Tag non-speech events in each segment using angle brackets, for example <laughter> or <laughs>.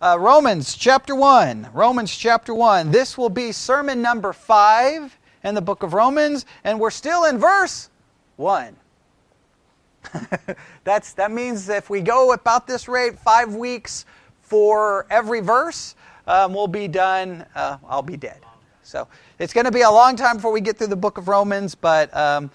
Uh, Romans chapter 1. Romans chapter 1. This will be sermon number 5 in the book of Romans, and we're still in verse 1. <laughs> That's, that means if we go about this rate, five weeks for every verse, um, we'll be done. Uh, I'll be dead. So it's going to be a long time before we get through the book of Romans, but um,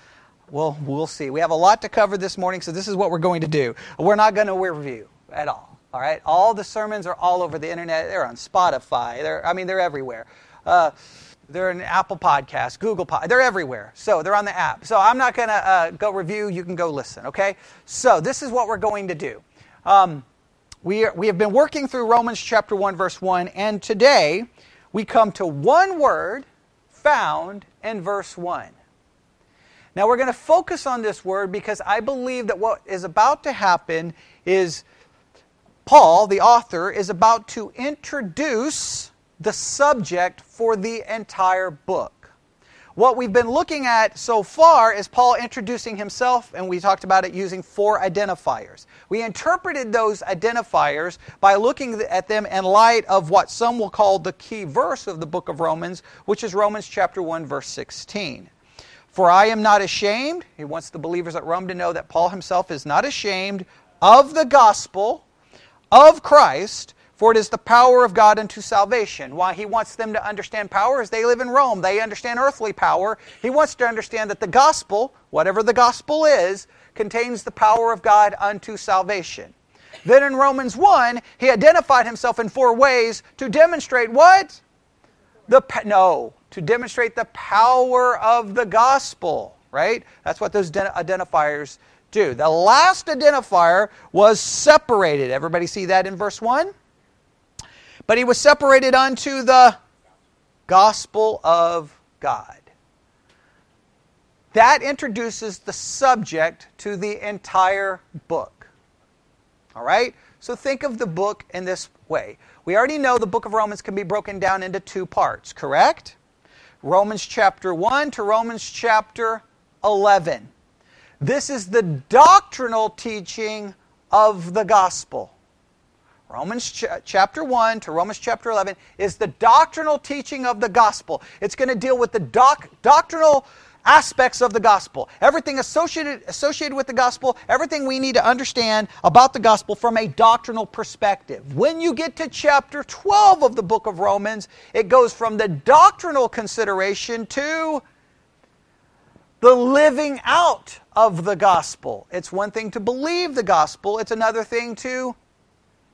we'll, we'll see. We have a lot to cover this morning, so this is what we're going to do. We're not going to review at all. All right, all the sermons are all over the internet. They're on Spotify. They're, I mean, they're everywhere. Uh, they're in Apple Podcasts, Google Pod. They're everywhere. So they're on the app. So I'm not going to uh, go review. You can go listen. Okay. So this is what we're going to do. Um, we, are, we have been working through Romans chapter 1, verse 1, and today we come to one word found in verse 1. Now we're going to focus on this word because I believe that what is about to happen is Paul, the author, is about to introduce the subject for the entire book. What we've been looking at so far is Paul introducing himself, and we talked about it using four identifiers. We interpreted those identifiers by looking at them in light of what some will call the key verse of the book of Romans, which is Romans chapter 1, verse 16. For I am not ashamed, he wants the believers at Rome to know that Paul himself is not ashamed of the gospel of Christ for it is the power of God unto salvation. Why he wants them to understand power is they live in Rome. They understand earthly power. He wants to understand that the gospel, whatever the gospel is, contains the power of God unto salvation. Then in Romans 1, he identified himself in four ways to demonstrate what? The no, to demonstrate the power of the gospel, right? That's what those identifiers do. The last identifier was separated. Everybody see that in verse 1? But he was separated unto the gospel of God. That introduces the subject to the entire book. All right? So think of the book in this way. We already know the book of Romans can be broken down into two parts, correct? Romans chapter 1 to Romans chapter 11. This is the doctrinal teaching of the gospel. Romans ch- chapter 1 to Romans chapter 11 is the doctrinal teaching of the gospel. It's going to deal with the doc- doctrinal aspects of the gospel. Everything associated, associated with the gospel, everything we need to understand about the gospel from a doctrinal perspective. When you get to chapter 12 of the book of Romans, it goes from the doctrinal consideration to the living out of the gospel. It's one thing to believe the gospel, it's another thing to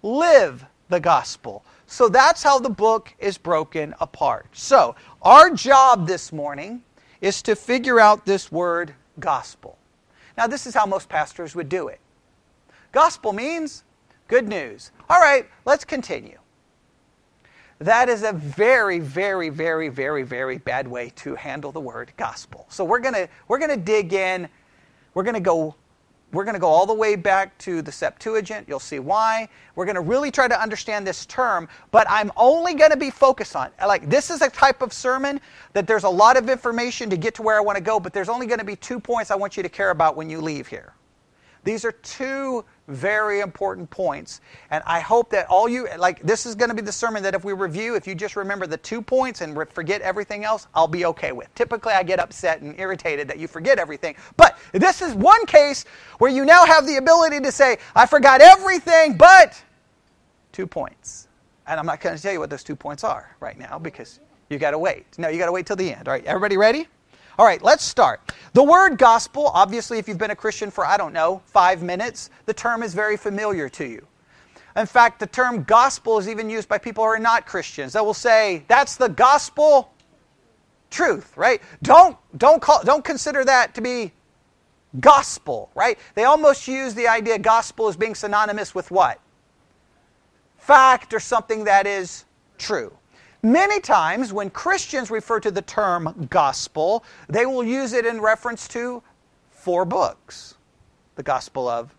live the gospel. So that's how the book is broken apart. So, our job this morning is to figure out this word gospel. Now, this is how most pastors would do it. Gospel means good news. All right, let's continue. That is a very, very, very, very, very bad way to handle the word gospel. So we're gonna we're gonna dig in. We're gonna go we're to go all the way back to the Septuagint. You'll see why. We're to really try to understand this term, but I'm only to be focused on like this is a type of sermon that there's a lot of information to get to where I want to go, but there's only to be two points I want you to care about when you leave here. These are two very important points. And I hope that all you, like, this is going to be the sermon that if we review, if you just remember the two points and forget everything else, I'll be okay with. Typically, I get upset and irritated that you forget everything. But this is one case where you now have the ability to say, I forgot everything but two points. And I'm not going to tell you what those two points are right now because you got to wait. No, you got to wait till the end. All right, everybody ready? All right, let's start. The word gospel, obviously, if you've been a Christian for, I don't know, five minutes, the term is very familiar to you. In fact, the term gospel is even used by people who are not Christians. They will say, that's the gospel truth, right? Don't, don't, call, don't consider that to be gospel, right? They almost use the idea gospel as being synonymous with what? Fact or something that is true. Many times, when Christians refer to the term gospel, they will use it in reference to four books the Gospel of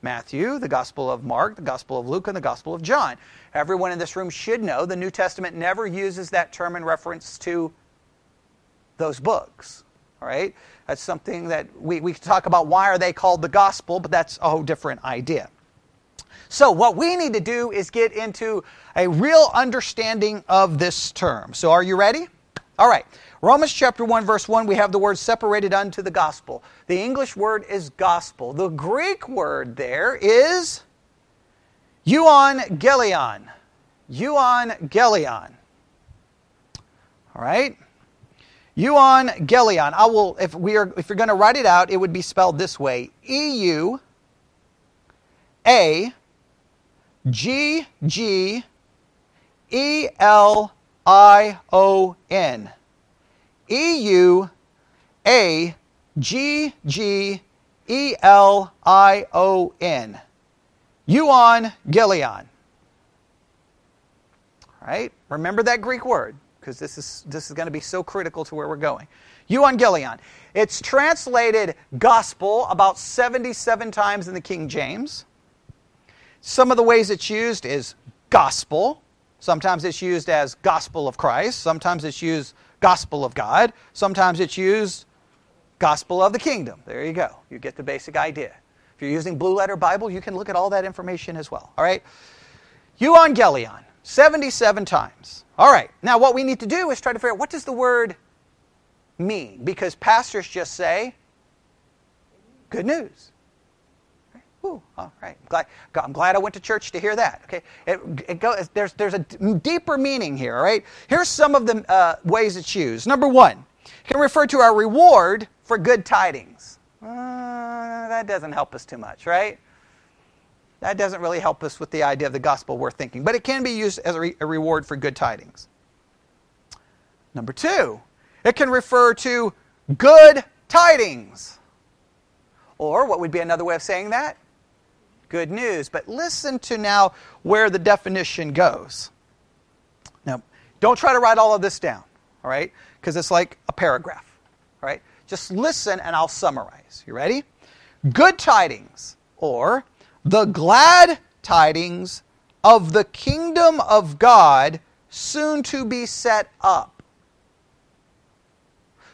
Matthew, the Gospel of Mark, the Gospel of Luke, and the Gospel of John. Everyone in this room should know the New Testament never uses that term in reference to those books. All right? That's something that we, we talk about why are they called the gospel, but that's a whole different idea. So, what we need to do is get into a real understanding of this term. So, are you ready? All right. Romans chapter 1, verse 1, we have the word separated unto the gospel. The English word is gospel. The Greek word there is euangelion. Euangelion. All right? Euangelion. I will, if we are, if you're going to write it out, it would be spelled this way: E U A G G E L I O N. E U A G G E L I O N. Euangelion. All right? Remember that Greek word because this is, this is going to be so critical to where we're going. Euangelion. It's translated gospel about 77 times in the King James. Some of the ways it's used is gospel. Sometimes it's used as gospel of Christ. Sometimes it's used gospel of God. Sometimes it's used gospel of the kingdom. There you go. You get the basic idea. If you're using Blue Letter Bible, you can look at all that information as well. All right? Euangelion, 77 times. All right. Now what we need to do is try to figure out what does the word mean? Because pastors just say good news. Ooh, all right. I'm glad, I'm glad I went to church to hear that. Okay, it, it goes, there's, there's a deeper meaning here. All right. Here's some of the uh, ways it's used. Number one, it can refer to our reward for good tidings. Uh, that doesn't help us too much, right? That doesn't really help us with the idea of the gospel we're thinking, but it can be used as a, re- a reward for good tidings. Number two, it can refer to good tidings. Or what would be another way of saying that? Good news. But listen to now where the definition goes. Now, don't try to write all of this down, all right? Because it's like a paragraph, all right? Just listen and I'll summarize. You ready? Good tidings, or the glad tidings of the kingdom of God soon to be set up.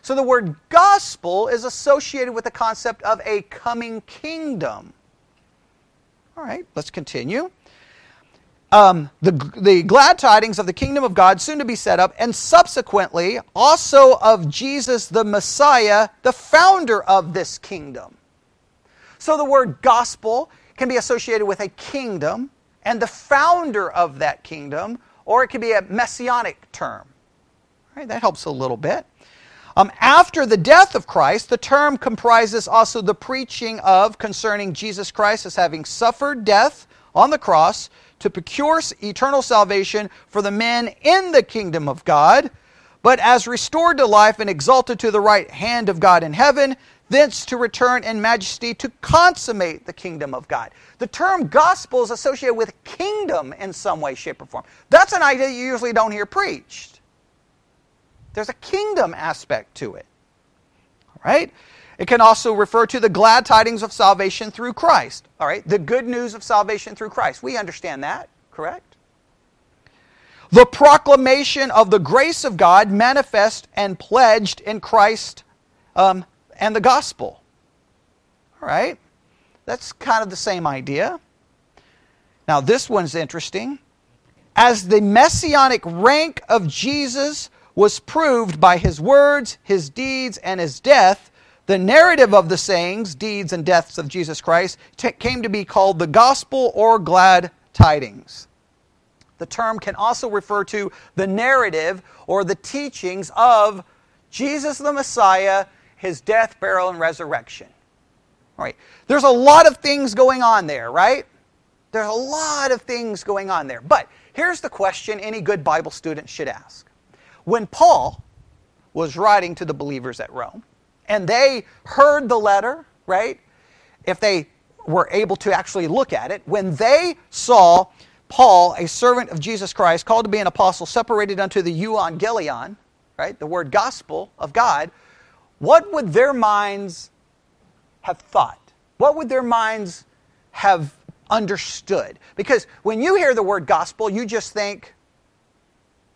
So the word gospel is associated with the concept of a coming kingdom. All right, let's continue. Um, the, the glad tidings of the kingdom of God soon to be set up, and subsequently also of Jesus the Messiah, the founder of this kingdom. So the word gospel can be associated with a kingdom and the founder of that kingdom, or it can be a messianic term. All right, that helps a little bit. Um, after the death of Christ, the term comprises also the preaching of concerning Jesus Christ as having suffered death on the cross to procure eternal salvation for the men in the kingdom of God, but as restored to life and exalted to the right hand of God in heaven, thence to return in majesty to consummate the kingdom of God. The term gospel is associated with kingdom in some way, shape, or form. That's an idea you usually don't hear preached. There's a kingdom aspect to it. All right? It can also refer to the glad tidings of salvation through Christ. All right? The good news of salvation through Christ. We understand that, correct? The proclamation of the grace of God manifest and pledged in Christ um, and the gospel. All right? That's kind of the same idea. Now, this one's interesting. As the messianic rank of Jesus was proved by his words, his deeds, and his death, the narrative of the sayings, deeds, and deaths of Jesus Christ t- came to be called the gospel or glad tidings. The term can also refer to the narrative or the teachings of Jesus the Messiah, his death, burial, and resurrection. All right. There's a lot of things going on there, right? There's a lot of things going on there. But here's the question any good Bible student should ask when Paul was writing to the believers at Rome, and they heard the letter, right? If they were able to actually look at it, when they saw Paul, a servant of Jesus Christ, called to be an apostle, separated unto the euangelion, right, the word gospel of God, what would their minds have thought? What would their minds have understood? Because when you hear the word gospel, you just think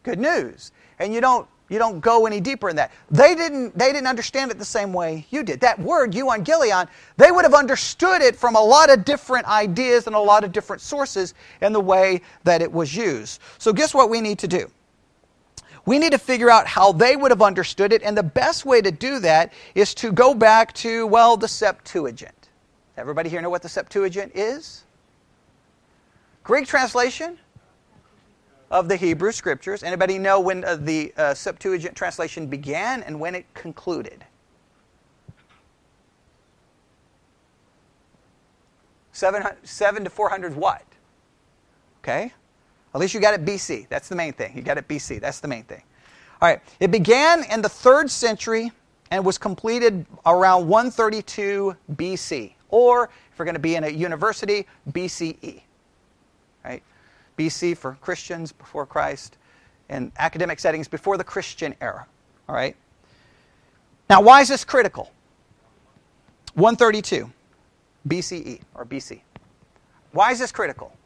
good news and you don't You don't go any deeper in that. They didn't, they didn't understand it the same way you did. That word, euangelion, they would have understood it from a lot of different ideas and a lot of different sources in the way that it was used. So, guess what we need to do? We need to figure out how they would have understood it, and the best way to do that is to go back to, well, the Septuagint. Everybody here know what the Septuagint is? Greek translation of the Hebrew Scriptures. Anybody know when uh, the uh, Septuagint translation began and when it concluded? Seven, seven to 400 what? Okay? At least you got it BC. That's the main thing. You got it BC. That's the main thing. All right. It began in the third century and was completed around 132 BC. Or, if we're going to be in a university, BCE. Right? BC for Christians before Christ, and academic settings before the Christian era. All right? Now, why is this critical? 132 BCE or BC. Why is this critical?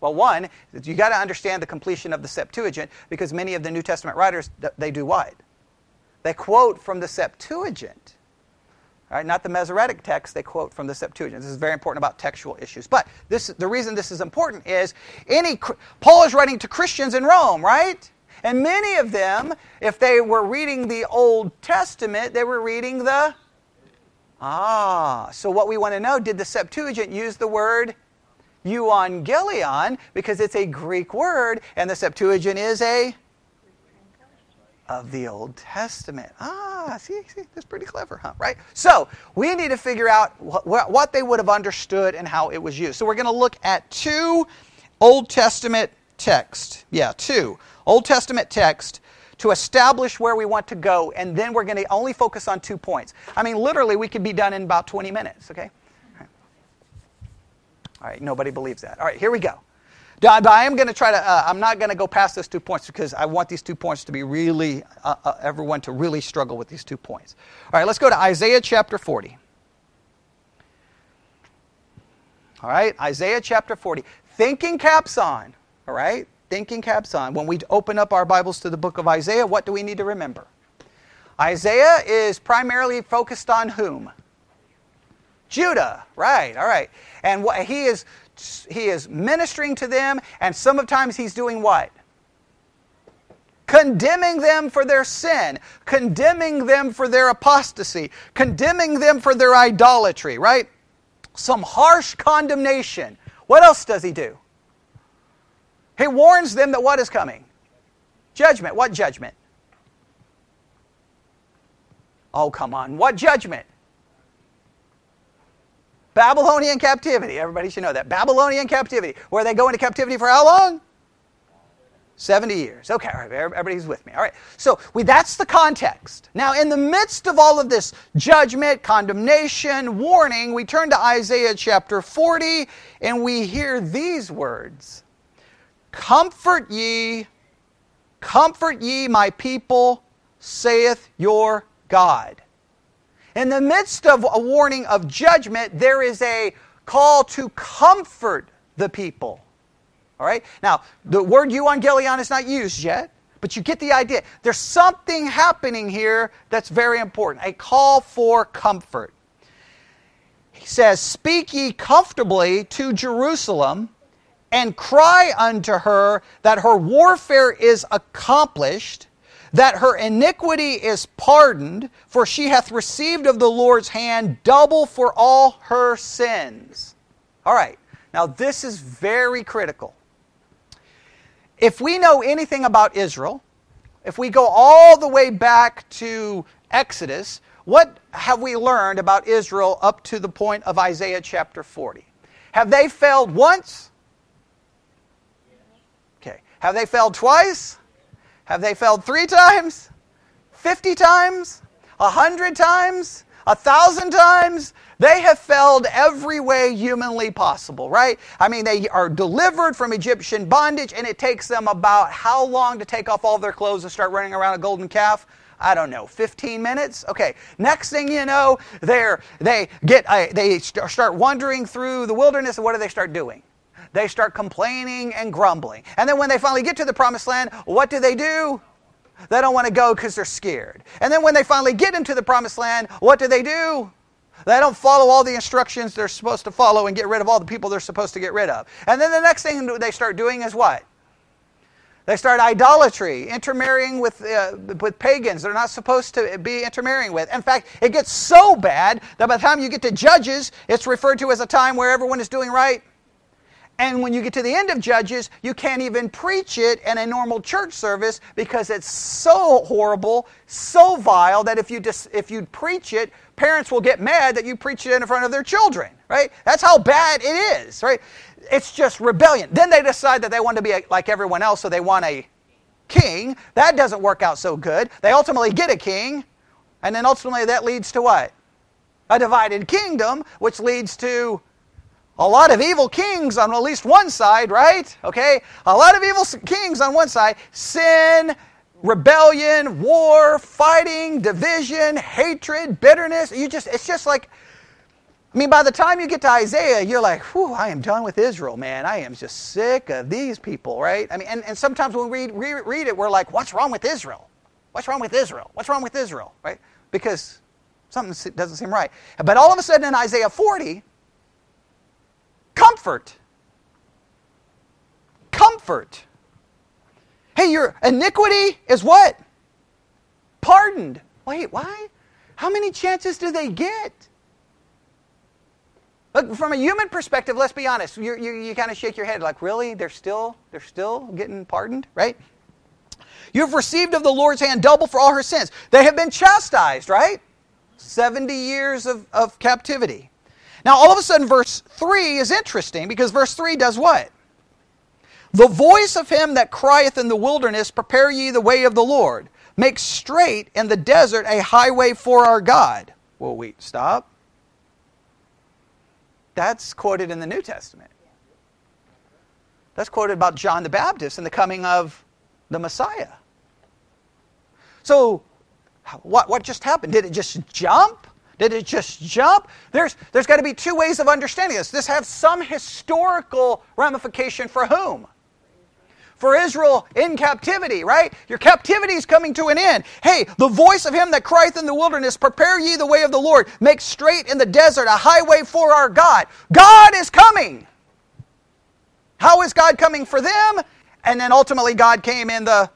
Well, one, you got to understand the completion of the Septuagint because many of the New Testament writers they do what? They quote from the Septuagint. Right, not the Masoretic text, they quote from the Septuagint. This is very important about textual issues. But this, the reason this is important is any Paul is writing to Christians in Rome, right? And many of them, if they were reading the Old Testament, they were reading the Ah, so what we want to know, did the Septuagint use the word euangelion because it's a Greek word and the Septuagint is a of the Old Testament. Ah, see, see, that's pretty clever, huh? Right? So we need to figure out what, what they would have understood and how it was used. So we're going to look at two Old Testament texts. Yeah, two Old Testament texts to establish where we want to go, and then we're going to only focus on two points. I mean, literally, we could be done in about 20 minutes, okay? All right, nobody believes that. All right, here we go. But I am going to try to, uh, I'm not going to go past those two points because I want these two points to be really, uh, uh, everyone to really struggle with these two points. All right, let's go to Isaiah chapter 40. All right, Isaiah chapter 40. Thinking caps on, all right? Thinking caps on. When we open up our Bibles to the book of Isaiah, what do we need to remember? Isaiah is primarily focused on whom? Judah, right, all right. And what, he is he is ministering to them, and sometimes he's doing what? Condemning them for their sin, condemning them for their apostasy, condemning them for their idolatry, right? Some harsh condemnation. What else does he do? He warns them that what is coming? Judgment. What judgment? Oh, come on. What judgment? Babylonian captivity. Everybody should know that. Babylonian captivity. Where they go into captivity for how long? 70 years. Okay, all right, everybody's with me. All right, so we, that's the context. Now, in the midst of all of this judgment, condemnation, warning, we turn to Isaiah chapter 40 and we hear these words Comfort ye, comfort ye, my people, saith your God. In the midst of a warning of judgment, there is a call to comfort the people. All right? Now, the word euangelion is not used yet, but you get the idea. There's something happening here that's very important a call for comfort. He says, Speak ye comfortably to Jerusalem and cry unto her that her warfare is accomplished that her iniquity is pardoned, for she hath received of the Lord's hand double for all her sins. All right, now this is very critical. If we know anything about Israel, if we go all the way back to Exodus, what have we learned about Israel up to the point of Isaiah chapter 40? Have they failed once? Okay. Have they failed twice? Have they failed three times? 50 times? A hundred times? A thousand times? They have failed every way humanly possible, right? I mean, they are delivered from Egyptian bondage, and it takes them about how long to take off all their clothes and start running around a golden calf? I don't know, 15 minutes? Okay. Next thing you know, they're, they get, uh, they start wandering through the wilderness, and what do they start doing? They start complaining and grumbling. And then when they finally get to the promised land, what do they do? They don't want to go because they're scared. And then when they finally get into the promised land, what do they do? They don't follow all the instructions they're supposed to follow and get rid of all the people they're supposed to get rid of. And then the next thing they start doing is what? They start idolatry, intermarrying with, uh, with pagans they're not supposed to be intermarrying with. In fact, it gets so bad that by the time you get to Judges, it's referred to as a time where everyone is doing right. And when you get to the end of Judges, you can't even preach it in a normal church service because it's so horrible, so vile that if you just if you preach it, parents will get mad that you preach it in front of their children, right? That's how bad it is, right? It's just rebellion. Then they decide that they want to be like everyone else, so they want a king. That doesn't work out so good. They ultimately get a king, and then ultimately that leads to what? A divided kingdom, which leads to a lot of evil kings on at least one side, right? Okay? A lot of evil kings on one side. Sin, rebellion, war, fighting, division, hatred, bitterness. You just it's just like I mean, by the time you get to Isaiah, you're like, whew, I am done with Israel, man. I am just sick of these people, right? I mean, and, and sometimes when we read, read it, we're like, what's wrong with Israel? What's wrong with Israel? What's wrong with Israel, right? Because something doesn't seem right. But all of a sudden in Isaiah 40, comfort. Comfort. Hey, your iniquity is what? Pardoned. Wait, why? How many chances do they get? Look, from a human perspective, let's be honest. You, you, you kind of shake your head like, really? They're still, they're still getting pardoned, right? You've received of the Lord's hand double for all her sins. They have been chastised, right? 70 years of, of captivity. Now, all of a sudden, verse 3 is interesting because verse 3 does what? The voice of him that crieth in the wilderness, Prepare ye the way of the Lord. Make straight in the desert a highway for our God. Well, wait, stop. That's quoted in the New Testament. That's quoted about John the Baptist and the coming of the Messiah. So, what, what just happened? Did it just jump? Did it just jump? There's, there's got to be two ways of understanding this. This has some historical ramification for whom? For Israel in captivity, right? Your captivity is coming to an end. Hey, the voice of him that crieth in the wilderness, prepare ye the way of the Lord, make straight in the desert a highway for our God. God is coming. How is God coming for them? And then ultimately, God came in the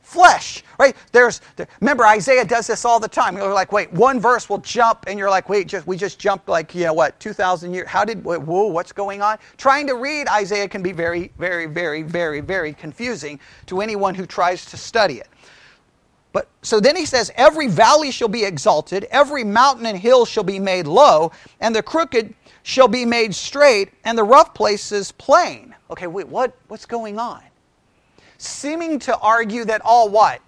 flesh, right? There's, remember, Isaiah does this all the time. You're like, wait, one verse will jump, and you're like, wait, just, we just jumped like, you know, what, 2,000 years? How did, whoa, what's going on? Trying to read Isaiah can be very, very, very, very, very confusing to anyone who tries to study it. But so then he says, Every valley shall be exalted, every mountain and hill shall be made low, and the crooked shall be made straight, and the rough places plain. Okay, wait, what, what's going on? seeming to argue that all what?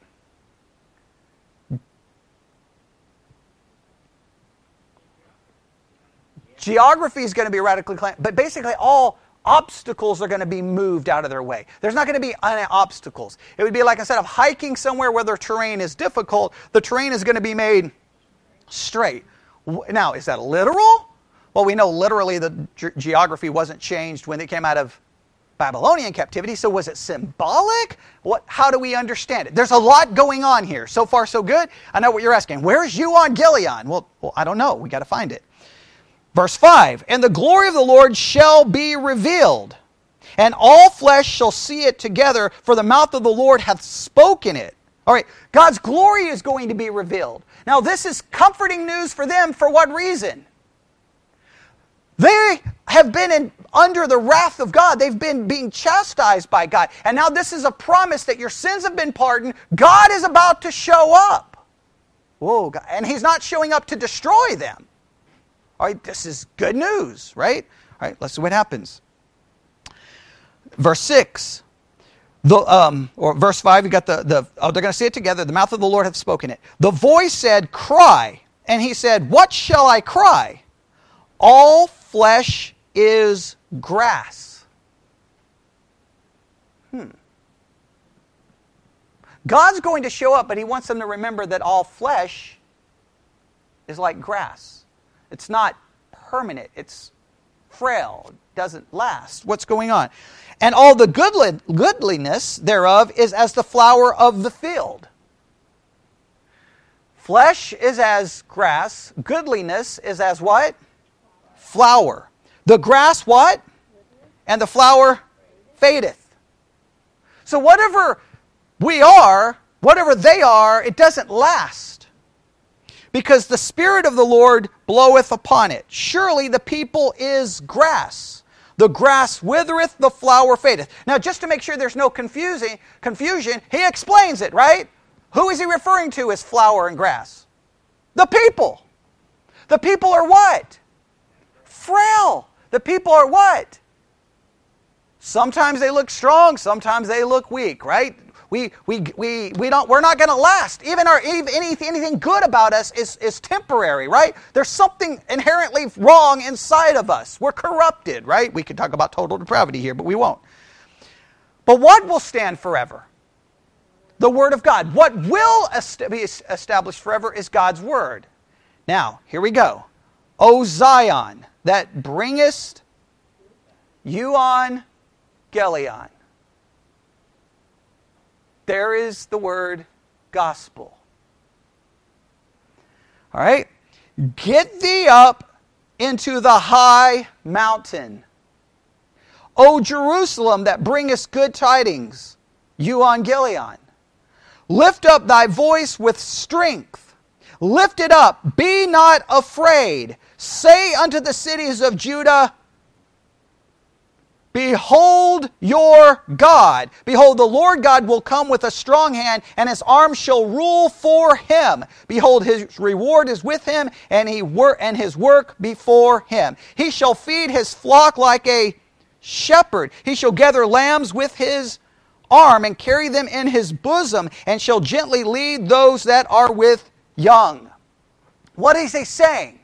Geography is going to be radically, but basically all obstacles are going to be moved out of their way. There's not going to be any obstacles. It would be like instead of hiking somewhere where the terrain is difficult, the terrain is going to be made straight. Now, is that literal? Well, we know literally the ge- geography wasn't changed when they came out of Babylonian captivity. So was it symbolic? What, how do we understand it? There's a lot going on here. So far, so good. I know what you're asking. Where's Euangelion? Well, well I don't know. We got to find it. Verse 5 And the glory of the Lord shall be revealed, and all flesh shall see it together, for the mouth of the Lord hath spoken it. All right, God's glory is going to be revealed. Now, this is comforting news for them for what reason? They have been in, under the wrath of God. They've been being chastised by God. And now this is a promise that your sins have been pardoned. God is about to show up. Whoa, God. and He's not showing up to destroy them. All right, this is good news, right? All right, let's see what happens. Verse 6. The, um, or verse 5, you got the, the oh, they're going to say it together. The mouth of the Lord hath spoken it. The voice said, Cry. And he said, What shall I cry? All flesh is grass. Hmm. God's going to show up, but He wants them to remember that all flesh is like grass. It's not permanent, it's frail, doesn't last. What's going on? And all the goodliness thereof is as the flower of the field. Flesh is as grass, goodliness is as what? Flower. The grass what? And the flower fadeth. So whatever we are, whatever they are, it doesn't last. Because the Spirit of the Lord bloweth upon it. Surely the people is grass. The grass withereth, the flower fadeth. Now, just to make sure there's no confusing, confusion, he explains it, right? Who is he referring to as flower and grass? The people. The people are what? Frail. The people are what? Sometimes they look strong, sometimes they look weak, right? We, we, we, we don't, we're not going to last. Even our, anything, anything good about us is, is temporary, right? There's something inherently wrong inside of us. We're corrupted, right? We could talk about total depravity here, but we won't. But what will stand forever? The Word of God. What will be established forever is God's Word. Now, here we go. O Zion, that bringest you on Gelion. There is the word gospel. All right? Get thee up into the high mountain. O Jerusalem, that bringest good tidings, euangelion. Lift up thy voice with strength. Lift it up. Be not afraid. Say unto the cities of Judah, Behold your God. Behold, the Lord God will come with a strong hand, and his arm shall rule for him. Behold, his reward is with him, and, he wor- and his work before him. He shall feed his flock like a shepherd. He shall gather lambs with his arm and carry them in his bosom, and shall gently lead those that are with young. What is he saying?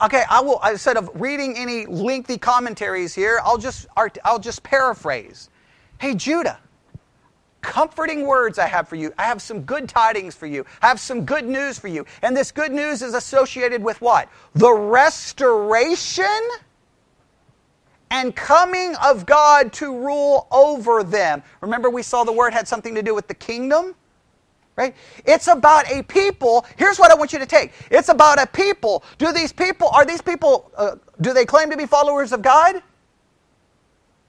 Okay, I will instead of reading any lengthy commentaries here, I'll just I'll just paraphrase. Hey Judah, comforting words I have for you. I have some good tidings for you. I have some good news for you. And this good news is associated with what? The restoration and coming of God to rule over them. Remember we saw the word had something to do with the kingdom? Right? It's about a people. Here's what I want you to take. It's about a people. Do these people, are these people, uh, do they claim to be followers of God?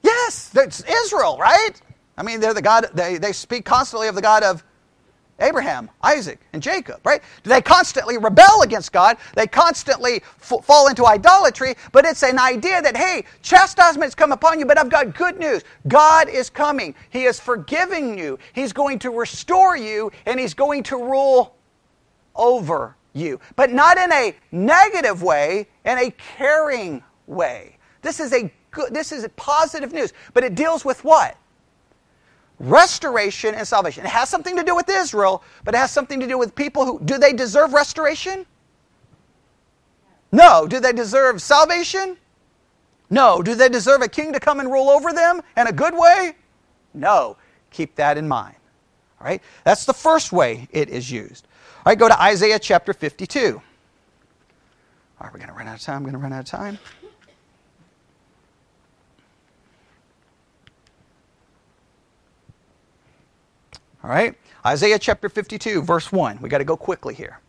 Yes, it's Israel, right? I mean, they're the God, they, they speak constantly of the God of Abraham, Isaac, and Jacob, right? They constantly rebel against God. They constantly f- fall into idolatry, but it's an idea that, hey, chastisement's come upon you, but I've got good news. God is coming. He is forgiving you. He's going to restore you, and He's going to rule over you. But not in a negative way, in a caring way. This is a good, this is a positive news, but it deals with what? Restoration and salvation. It has something to do with Israel, but it has something to do with people who do they deserve restoration? No. Do they deserve salvation? No. Do they deserve a king to come and rule over them in a good way? No. Keep that in mind. All right? That's the first way it is used. All right, go to Isaiah chapter 52. All right, we're going to run out of time. I'm going to run out of time. All right? Isaiah chapter 52, verse 1. We got to go quickly here.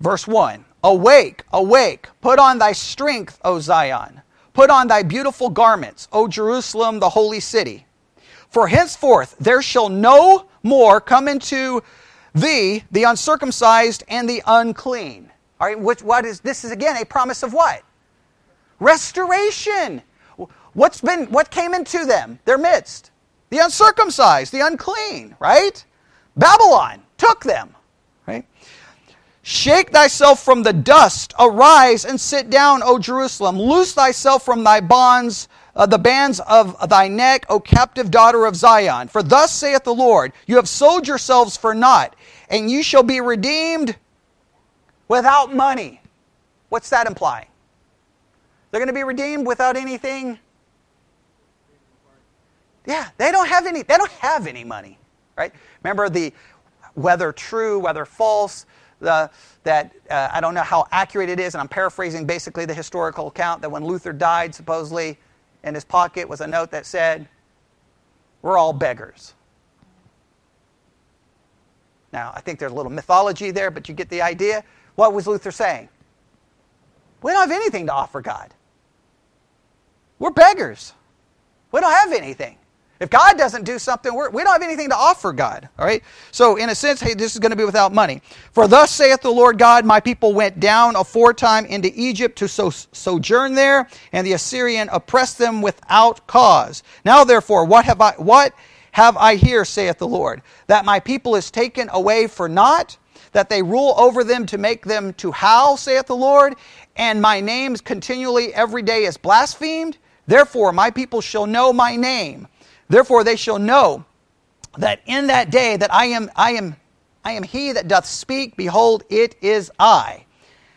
Verse 1 Awake, awake, put on thy strength, O Zion. Put on thy beautiful garments, O Jerusalem, the holy city. For henceforth there shall no more come into thee the uncircumcised and the unclean. All right, what, what is this? Is again a promise of what? Restoration. What's been what came into them, their midst? The uncircumcised, the unclean, right? Babylon took them, right? Shake thyself from the dust, arise and sit down, O Jerusalem. Loose thyself from thy bonds, uh, the bands of thy neck, O captive daughter of Zion. For thus saith the Lord, You have sold yourselves for naught, and you shall be redeemed without money. What's that implying? They're going to be redeemed without anything yeah, they don't have any. They don't have any money, right? Remember the whether true, whether false. The, that uh, I don't know how accurate it is, and I'm paraphrasing basically the historical account that when Luther died, supposedly in his pocket was a note that said, "We're all beggars." Now, I think there's a little mythology there, but you get the idea. What was Luther saying? We don't have anything to offer God. We're beggars. We don't have anything. If God doesn't do something, we're, we do not have anything to offer God. All right? So, in a sense, hey, this is going to be without money. For thus saith the Lord God, my people went down aforetime into Egypt to so, sojourn there, and the Assyrian oppressed them without cause. Now, therefore, what have I, what have I here, saith the Lord? That my people is taken away for naught? That they rule over them to make them to howl, saith the Lord? And my name continually every day is blasphemed? Therefore, my people shall know my name Therefore they shall know that in that day that I am I am I am he that doth speak, behold, it is I.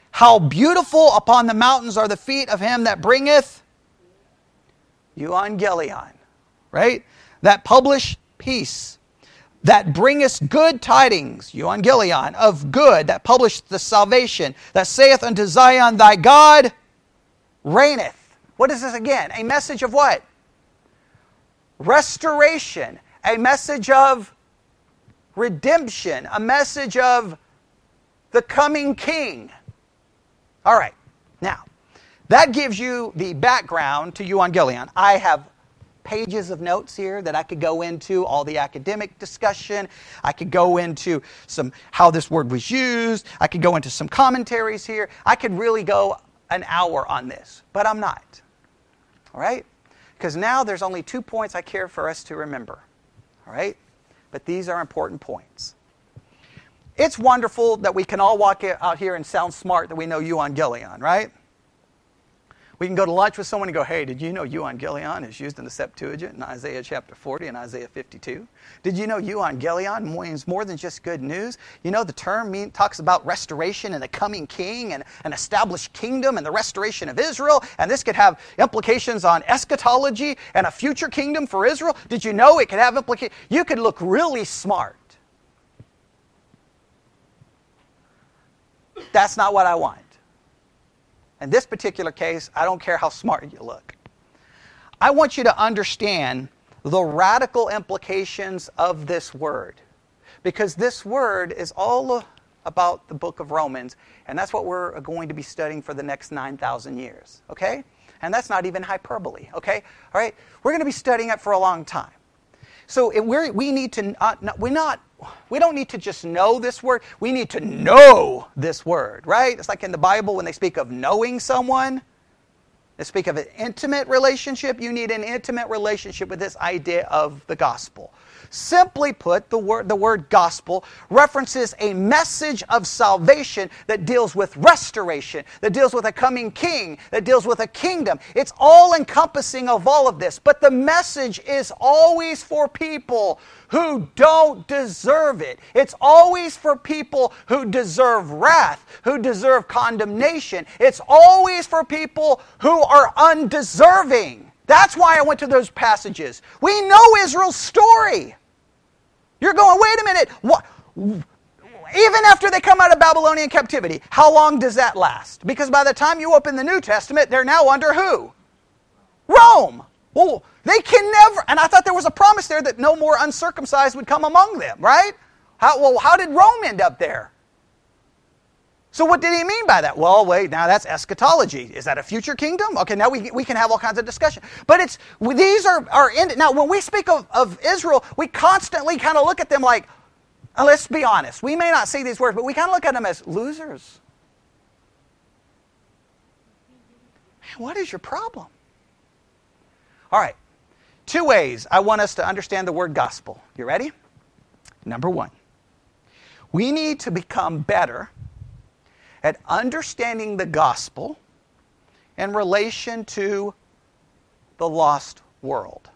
How beautiful upon the mountains are the feet of him that bringeth euangelion, right? That publish peace, that bringeth good tidings, euangelion, of good, that publish the salvation, that saith unto Zion, thy God reigneth. What is this again? A message of what? Restoration, a message of redemption, a message of the coming king. All right, now, that gives you the background to Evangelion. I have pages of notes here that I could go into, all the academic discussion. I could go into some how this word was used. I could go into some commentaries here. I could really go an hour on this, but I'm not. All right? Because now there's only two points I care for us to remember. All right? But these are important points. It's wonderful that we can all walk out here and sound smart that we know Evangelion, right? We can go to lunch with someone and go, hey, did you know euangelion is used in the Septuagint in Isaiah chapter 40 and Isaiah 52? Did you know euangelion means more than just good news? You know, the term mean, talks about restoration and the coming king and an established kingdom and the restoration of Israel, and this could have implications on eschatology and a future kingdom for Israel. Did you know it could have implications? You could look really smart. That's not what I want. In this particular case, I don't care how smart you look. I want you to understand the radical implications of this word. Because this word is all about the book of Romans, and that's what we're going to be studying for the next 9,000 years, okay? And that's not even hyperbole, okay? All right? We're going to be studying it for a long time. So we we need to, not, we're not we don't need to just know this word, we need to know this word, right? It's like in the Bible when they speak of knowing someone, they speak of an intimate relationship. You need an intimate relationship with this idea of the gospel. Simply put, the word, the word gospel references a message of salvation that deals with restoration, that deals with a coming king, that deals with a kingdom. It's all encompassing of all of this. But the message is always for people who don't deserve it. It's always for people who deserve wrath, who deserve condemnation. It's always for people who are undeserving. That's why I went to those passages. We know Israel's story. You're going, wait a minute. What? Even after they come out of Babylonian captivity, how long does that last? Because by the time you open the New Testament, they're now under who? Rome. Well, they can never, and I thought there was a promise there that no more uncircumcised would come among them, right? How, well, how did Rome end up there? So, what did he mean by that? Well, wait, now that's eschatology. Is that a future kingdom? Okay, now we, we can have all kinds of discussion. But it's these are, are in, now when we speak of, of Israel, we constantly kind of look at them like, uh, let's be honest, we may not see these words, but we kind of look at them as losers. Man, what is your problem? All right, two ways I want us to understand the word gospel. You ready? Number one, we need to become better at understanding the gospel in relation to the lost world.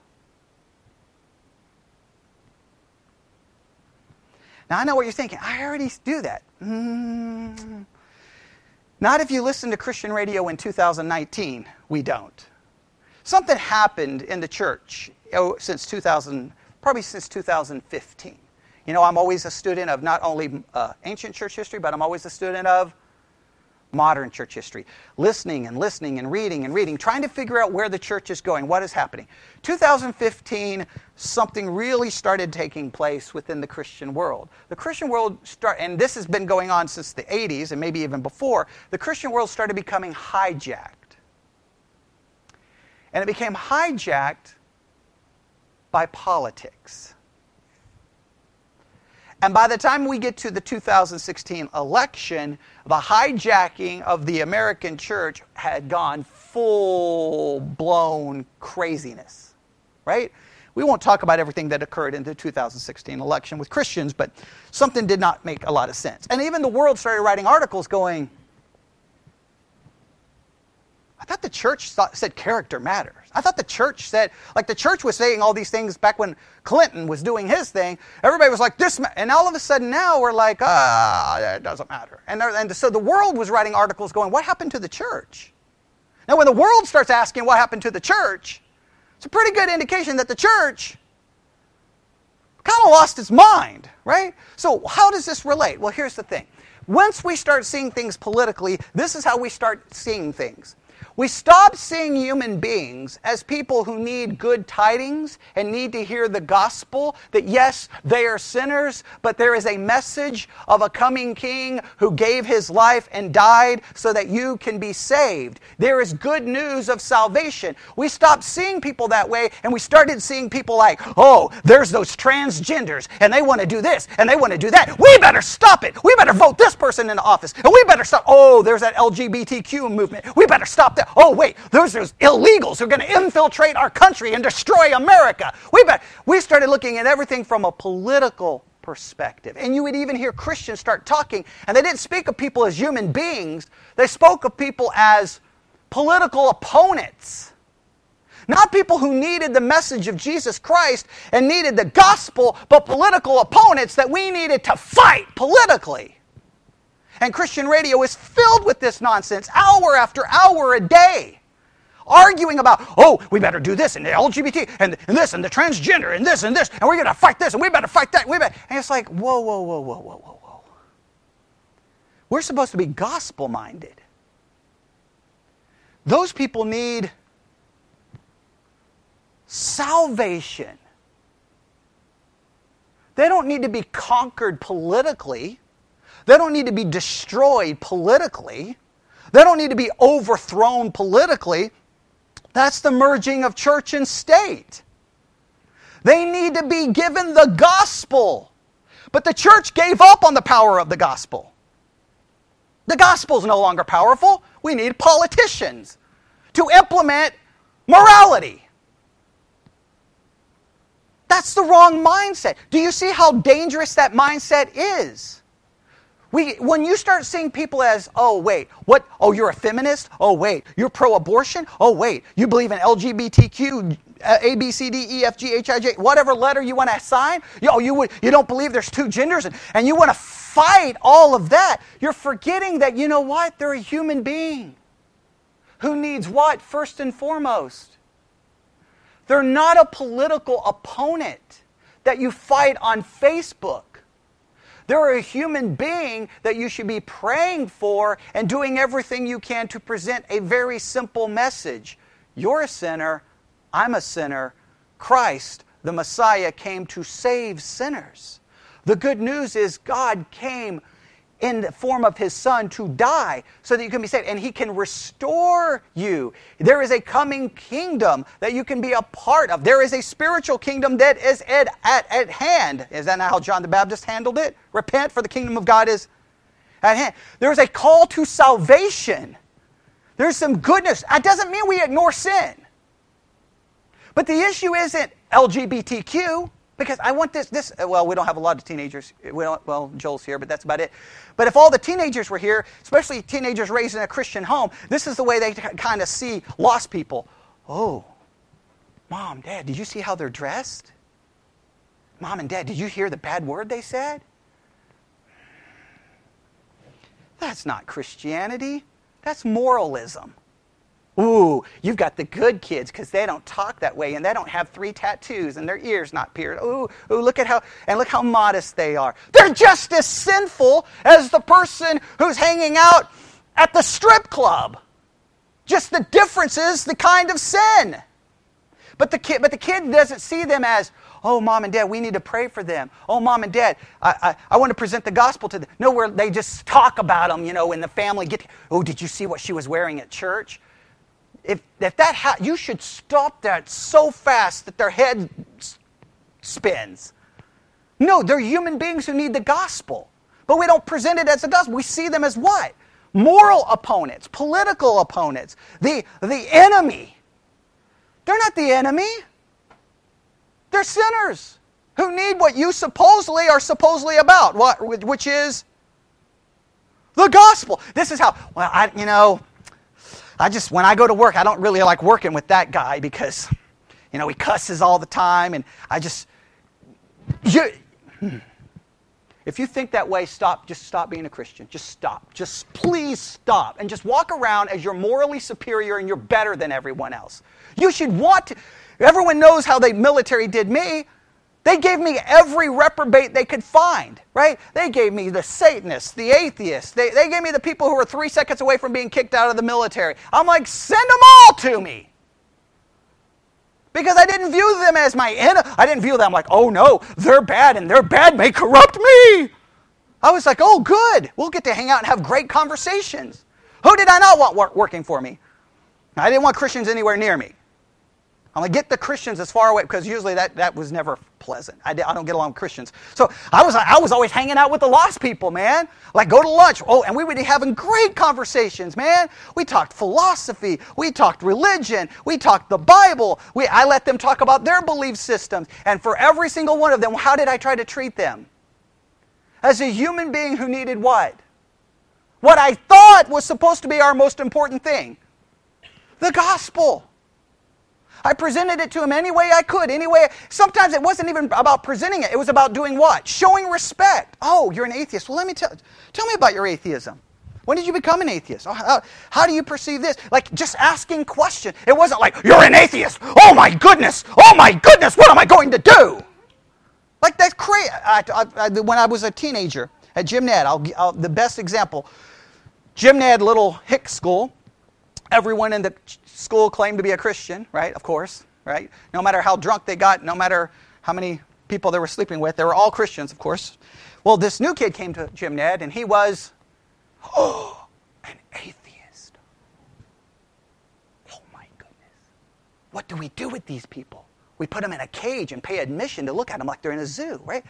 Now, I know what you're thinking. I already do that. Mm, not if you listen to Christian radio in 2019. We don't. Something happened in the church oh, since 2000, probably since 2015. You know, I'm always a student of not only uh, ancient church history, but I'm always a student of modern church history, listening and listening and reading and reading, trying to figure out where the church is going, what is happening. 2015, something really started taking place within the Christian world. The Christian world start, and this has been going on since the 80s and maybe even before. The Christian world started becoming hijacked, and it became hijacked by politics. And by the time we get to the 2016 election, the hijacking of the American church had gone full blown craziness, right? We won't talk about everything that occurred in the 2016 election with Christians, but something did not make a lot of sense. And even the world started writing articles going, I thought the church said character matters. I thought the church said, like the church was saying all these things back when Clinton was doing his thing. Everybody was like, this, and all of a sudden now we're like, ah, it doesn't matter. And, and so the world was writing articles going, what happened to the church? Now, when the world starts asking what happened to the church, it's a pretty good indication that the church kind of lost its mind, right? So, how does this relate? Well, here's the thing. Once we start seeing things politically, this is how we start seeing things. We stop seeing human beings as people who need good tidings and need to hear the gospel that yes, they are sinners, but there is a message of a coming king who gave his life and died so that you can be saved. There is good news of salvation. We stopped seeing people that way and we started seeing people like, oh, there's those transgenders and they want to do this and they want to do that. We better stop it. We better vote this person into office and we better stop. Oh, there's that LGBTQ movement. We better stop that that, oh, wait, those are illegals who are going to infiltrate our country and destroy America. We, bet, we started looking at everything from a political perspective. And you would even hear Christians start talking, and they didn't speak of people as human beings, they spoke of people as political opponents. Not people who needed the message of Jesus Christ and needed the gospel, but political opponents that we needed to fight politically. And Christian radio is filled with this nonsense hour after hour a day. Arguing about, oh, we better do this and the LGBT and, and this and the transgender and this and this, and we're going to fight this and we better fight that. We better. And it's like, whoa, whoa, whoa, whoa, whoa, whoa, whoa. We're supposed to be gospel minded. Those people need salvation. They don't need to be conquered politically. They don't need to be destroyed politically. They don't need to be overthrown politically. That's the merging of church and state. They need to be given the gospel. But the church gave up on the power of the gospel. The gospel is no longer powerful. We need politicians to implement morality. That's the wrong mindset. Do you see how dangerous that mindset is? We, when you start seeing people as, oh, wait, what? Oh, you're a feminist? Oh, wait, you're pro abortion? Oh, wait, you believe in LGBTQ, uh, A, B, C, D, E, F, G, H, I, J, whatever letter you want to assign? You, oh, you, would, you don't believe there's two genders and, and you want to fight all of that. You're forgetting that, you know what? They're a human being who needs what, first and foremost? They're not a political opponent that you fight on Facebook. They're a human being that you should be praying for and doing everything you can to present a very simple message. You're a sinner, I'm a sinner. Christ, the Messiah, came to save sinners. The good news is God came in the form of his son to die so that you can be saved. And he can restore you. There is a coming kingdom that you can be a part of. There is a spiritual kingdom that is at, at, at hand. Is that not how John the Baptist handled it? Repent, for the kingdom of God is at hand. There's a call to salvation. There's some goodness. That doesn't mean we ignore sin. But the issue isn't LGBTQ. Because I want this, this, uh, well, we don't have a lot of teenagers. We well, Joel's here, but that's about it. But if all the teenagers were here, especially teenagers raised in a Christian home, this is the way they kind of see lost people. Oh, mom, dad, did you see how they're dressed? Mom and dad, did you hear the bad word they said? That's not Christianity. That's moralism. Ooh, you've got the good kids because they don't talk that way and they don't have three tattoos and their ears not pierced. Ooh, ooh, look at how, and look how modest they are. They're just as sinful as the person who's hanging out at the strip club. Just the difference is the kind of sin. But the kid, but the kid doesn't see them as, oh, mom and dad, we need to pray for them. Oh, mom and dad, I, I, I want to present the gospel to them. No, where they just talk about them, you know, in the family get, oh, did you see what she was wearing at church? If, if that ha- you should stop that so fast that their head spins. No, they're human beings who need the gospel. But we don't present it as the gospel. We see them as what? Moral opponents, political opponents, the, the enemy. They're not the enemy. They're sinners who need what you supposedly are supposedly about, what, which is the gospel. This is how, well, I, you know, I just, when I go to work, I don't really like working with that guy because, you know, he cusses all the time and I just, you, hmm. if you think that way, stop. Just stop being a Christian. Just stop. Just please stop. And just walk around as you're morally superior and you're better than everyone else. You should want to. Everyone knows how the military did me. They gave me every reprobate they could find, right? They gave me the Satanists, the atheists. They, they gave me the people who were three seconds away from being kicked out of the military. I'm like, send them all to me because I didn't view them as my enemy. I didn't view them like, oh no, they're bad and their bad may corrupt me. I was like, oh, good. We'll get to hang out and have great conversations. Who did I not want working for me? I didn't want Christians anywhere near me. I'm going to get the Christians as far away because usually that, that was never pleasant. I, I don't get along with Christians. So I was, I was always hanging out with the lost people, man. Like go to lunch. Oh, and we would be having great conversations, man. We talked philosophy. We talked religion. We talked the Bible. We, I let them talk about their belief systems. And for every single one of them, how did I try to treat them? As a human being who needed what? What I thought was supposed to be our most important thing the gospel. I presented it to him any way I could, any way. Sometimes it wasn't even about presenting it. It was about doing what? Showing respect. Oh, you're an atheist. Well, let me tell, tell me about your atheism. When did you become an atheist? Oh, how, how, do you perceive this? Like just asking questions. It wasn't like, you're an atheist. Oh my goodness. Oh my goodness. What am I going to do? Like that's crazy. When I was a teenager at Jim Ned, I'll, I'll, the best example, Jim Ned Little Hick School, everyone in the school claimed to be a Christian, right? Of course, right? No matter how drunk they got, no matter how many people they were sleeping with, they were all Christians, of course. Well, this new kid came to Jim Ned, and he was, oh, <gasps> an atheist. Oh my goodness. What do we do with these people? We put them in a cage and pay admission to look at them like they're in a zoo, right?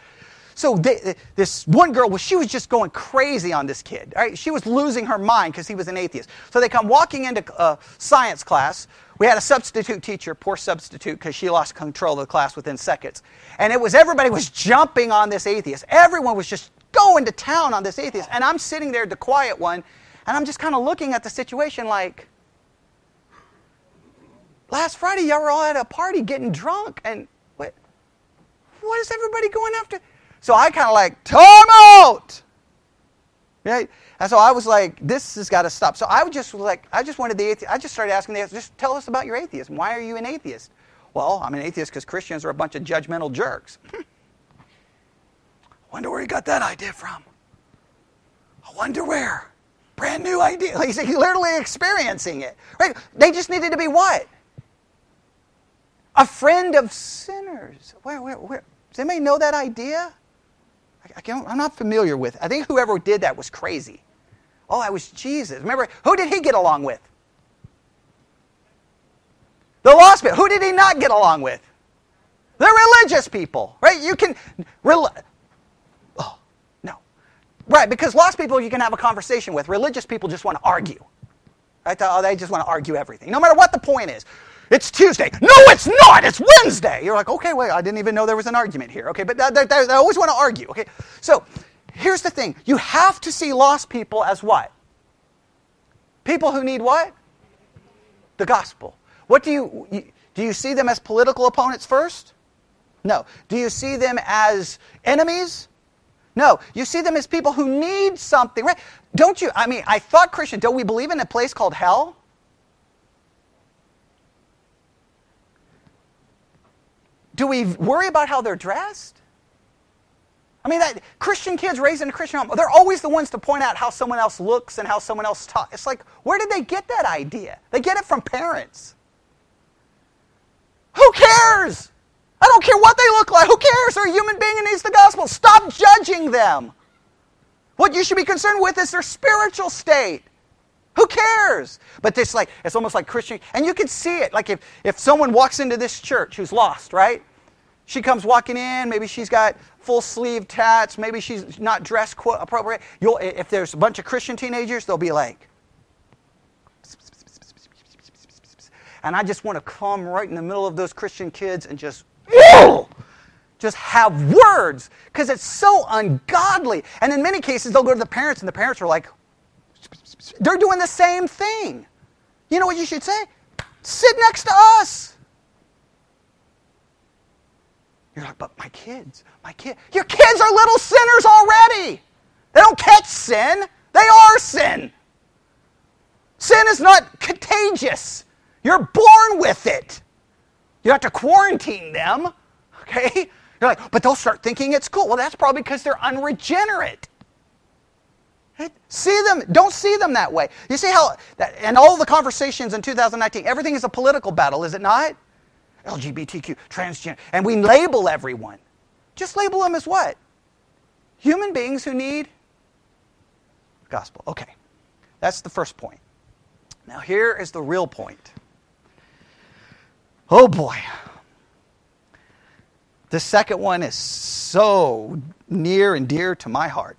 So they, this one girl, well, she was just going crazy on this kid. Right? She was losing her mind because he was an atheist. So they come walking into uh, science class. We had a substitute teacher, poor substitute, because she lost control of the class within seconds. And it was everybody was jumping on this atheist. Everyone was just going to town on this atheist. And I'm sitting there, the quiet one, and I'm just kind of looking at the situation like, last Friday y'all were all at a party getting drunk, and what? What is everybody going after? So I kind of like, time out! Right? And so I was like, this has got to stop. So I just was like, I just wanted the atheist, I just started asking the atheist, just tell us about your atheism. Why are you an atheist? Well, I'm an atheist because Christians are a bunch of judgmental jerks. I <laughs> wonder where he got that idea from. I wonder where. Brand new idea. He's literally experiencing it. Right? They just needed to be what? A friend of sinners. Where, where, where? Does anybody know that idea? I am not familiar with. I think whoever did that was crazy. Oh, that was Jesus. Remember, who did he get along with? The lost people. Who did he not get along with? The religious people, right? You can. oh, no. Right, because lost people you can have a conversation with. Religious people just want to argue. Right? Oh, they just want to argue everything, no matter what the point is. It's Tuesday. No, it's not. It's Wednesday. You're like, okay, wait, I didn't even know there was an argument here. Okay, but they, they always want to argue. Okay, so here's the thing you have to see lost people as what? People who need what? The gospel. What do you, do you see them as political opponents first? No. Do you see them as enemies? No. You see them as people who need something, right? Don't you? I mean, I thought Christian, don't we believe in a place called hell? Do we worry about how they're dressed? I mean, that, Christian kids raised in a Christian home, they're always the ones to point out how someone else looks and how someone else talks. It's like, where did they get that idea? They get it from parents. Who cares? I don't care what they look like. Who cares? They're a human being and needs the gospel. Stop judging them. What you should be concerned with is their spiritual state. Who cares? But this like it's almost like Christian and you can see it. Like if, if someone walks into this church who's lost, right? She comes walking in, maybe she's got full sleeve tats, maybe she's not dressed quote appropriate. You'll, if there's a bunch of Christian teenagers, they'll be like, and I just want to come right in the middle of those Christian kids and just, just have words because it's so ungodly. And in many cases, they'll go to the parents, and the parents are like, they're doing the same thing. You know what you should say? Sit next to us. You're like, but my kids, my kid, your kids are little sinners already. They don't catch sin, they are sin. Sin is not contagious. You're born with it. You have to quarantine them, okay? You're like, but they'll start thinking it's cool. Well, that's probably because they're unregenerate. See them, don't see them that way. You see how, and all the conversations in 2019, everything is a political battle, is it not? LGBTQ, transgender, and we label everyone. Just label them as what? Human beings who need gospel. Okay, that's the first point. Now, here is the real point. Oh boy. The second one is so near and dear to my heart.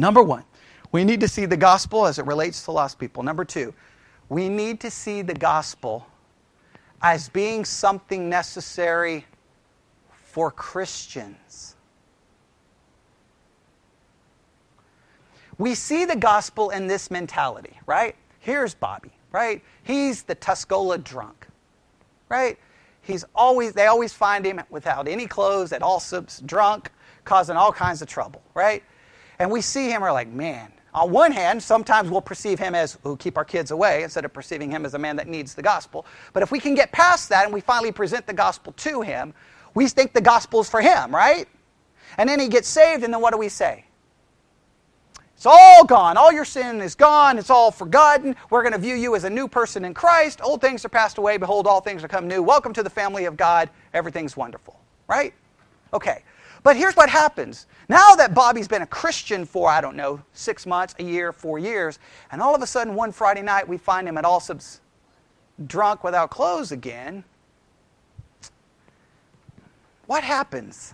Number one, we need to see the gospel as it relates to lost people. Number two, we need to see the gospel as being something necessary for Christians. We see the gospel in this mentality, right? Here's Bobby, right? He's the Tuscola drunk, right? He's always, they always find him without any clothes at Allsup's, drunk, causing all kinds of trouble, right? And we see him, we're like, man, on one hand, sometimes we'll perceive him as, who keep our kids away instead of perceiving him as a man that needs the gospel. But if we can get past that and we finally present the gospel to him, we think the gospel is for him, right? And then he gets saved, and then what do we say? It's all gone. All your sin is gone. It's all forgotten. We're going to view you as a new person in Christ. Old things are passed away. Behold, all things are come new. Welcome to the family of God. Everything's wonderful. Right? Okay. But here's what happens. Now that Bobby's been a Christian for, I don't know, six months, a year, four years, and all of a sudden one Friday night we find him at Allsup's drunk without clothes again, what happens?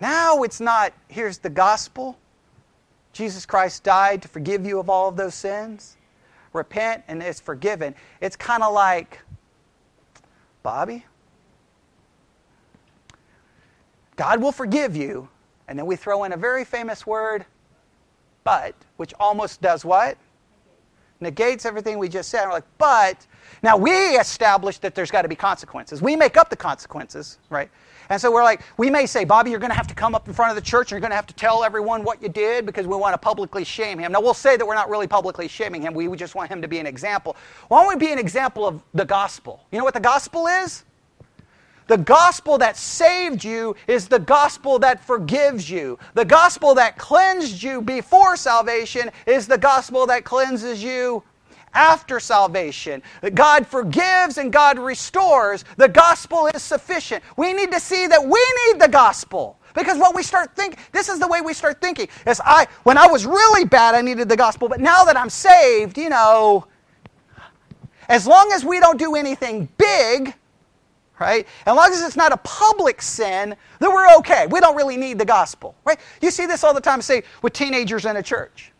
Now it's not, here's the gospel. Jesus Christ died to forgive you of all of those sins. Repent and it's forgiven. It's kind of like, Bobby, God will forgive you. And then we throw in a very famous word, but, which almost does what? Negates everything we just said. We're like, but, now we establish that there's got to be consequences. We make up the consequences, right? And so we're like, we may say, Bobby, you're going to have to come up in front of the church and you're going to have to tell everyone what you did because we want to publicly shame him. Now, we'll say that we're not really publicly shaming him. We just want him to be an example. Why don't we be an example of the gospel? You know what the gospel is? The gospel that saved you is the gospel that forgives you. The gospel that cleansed you before salvation is the gospel that cleanses you after salvation. God forgives and God restores. The gospel is sufficient. We need to see that we need the gospel. Because what we start thinking, this is the way we start thinking. Is I when I was really bad, I needed the gospel, but now that I'm saved, you know, as long as we don't do anything big, right? As long as it's not a public sin, then we're okay. We don't really need the gospel, right? You see this all the time, say, with teenagers in a church.